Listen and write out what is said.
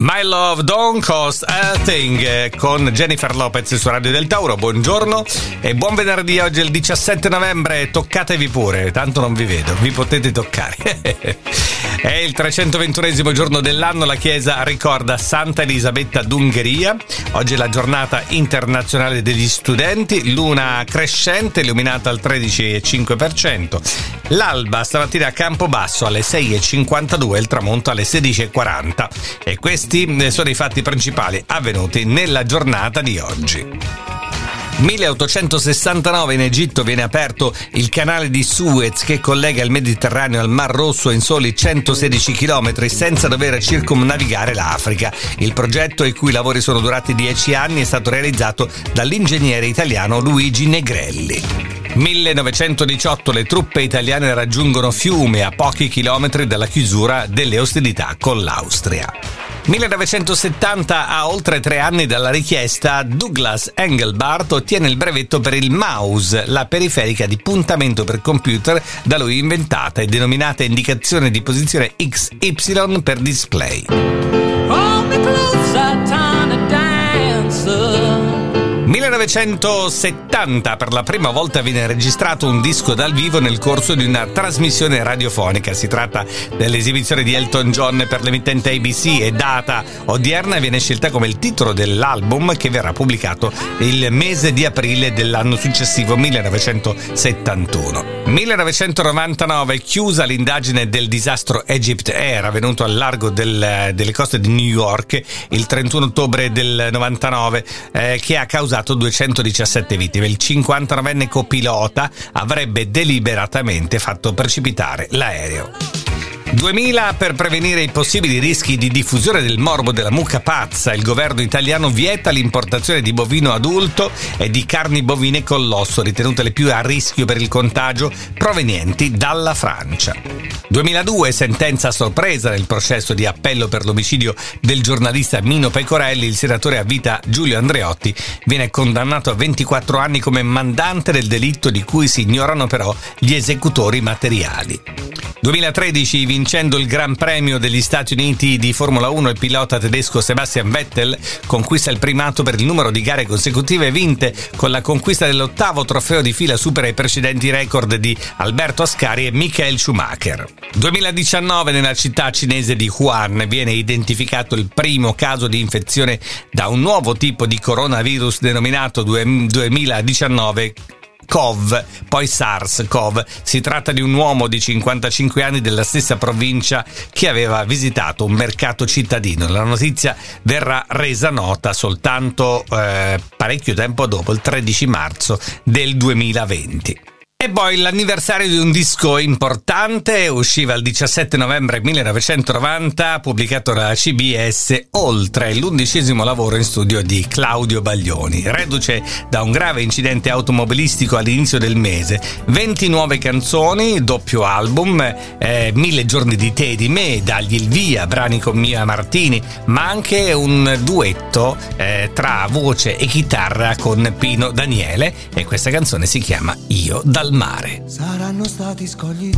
My Love Don't Cost a Thing con Jennifer Lopez su Radio del Tauro. Buongiorno e buon venerdì. Oggi è il 17 novembre. Toccatevi pure, tanto non vi vedo, vi potete toccare. è il 321 giorno dell'anno. La Chiesa ricorda Santa Elisabetta d'Ungheria. Oggi è la giornata internazionale degli studenti. Luna crescente, illuminata al 13,5%. L'alba stamattina a Campobasso alle 6.52 e il tramonto alle 16.40. E questo questi eh, sono i fatti principali avvenuti nella giornata di oggi. 1869 in Egitto viene aperto il canale di Suez che collega il Mediterraneo al Mar Rosso in soli 116 km senza dover circumnavigare l'Africa. Il progetto, i cui lavori sono durati 10 anni, è stato realizzato dall'ingegnere italiano Luigi Negrelli. 1918 le truppe italiane raggiungono Fiume a pochi chilometri dalla chiusura delle ostilità con l'Austria. 1970, a oltre tre anni dalla richiesta, Douglas Engelbart ottiene il brevetto per il mouse, la periferica di puntamento per computer da lui inventata e denominata indicazione di posizione XY per display. 1970 per la prima volta viene registrato un disco dal vivo nel corso di una trasmissione radiofonica. Si tratta dell'esibizione di Elton John per l'emittente ABC e data odierna viene scelta come il titolo dell'album che verrà pubblicato il mese di aprile dell'anno successivo 1971. 1999 chiusa l'indagine del disastro Egypt Air avvenuto al largo del, delle coste di New York il 31 ottobre del 99 eh, che ha causato 217 vittime. Il 59enne copilota avrebbe deliberatamente fatto precipitare l'aereo. 2000 per prevenire i possibili rischi di diffusione del morbo della mucca pazza, il governo italiano vieta l'importazione di bovino adulto e di carni bovine con l'osso, ritenute le più a rischio per il contagio, provenienti dalla Francia. 2002 sentenza sorpresa nel processo di appello per l'omicidio del giornalista Mino Pecorelli, il senatore a vita Giulio Andreotti viene condannato a 24 anni come mandante del delitto di cui si ignorano però gli esecutori materiali. 2013, vincendo il Gran Premio degli Stati Uniti di Formula 1, il pilota tedesco Sebastian Vettel conquista il primato per il numero di gare consecutive vinte con la conquista dell'ottavo trofeo di fila supera i precedenti record di Alberto Ascari e Michael Schumacher. 2019 nella città cinese di Wuhan viene identificato il primo caso di infezione da un nuovo tipo di coronavirus denominato 2019 COV, poi SARS-CoV. Si tratta di un uomo di 55 anni della stessa provincia che aveva visitato un mercato cittadino. La notizia verrà resa nota soltanto eh, parecchio tempo dopo, il 13 marzo del 2020. E poi l'anniversario di un disco importante usciva il 17 novembre 1990, pubblicato da CBS, oltre l'undicesimo lavoro in studio di Claudio Baglioni. Reduce da un grave incidente automobilistico all'inizio del mese, 20 nuove canzoni, doppio album, eh, mille giorni di te e di me, dagli il via, brani con Mia Martini, ma anche un duetto eh, tra voce e chitarra con Pino Daniele e questa canzone si chiama Io dal mare. Saranno stati scogli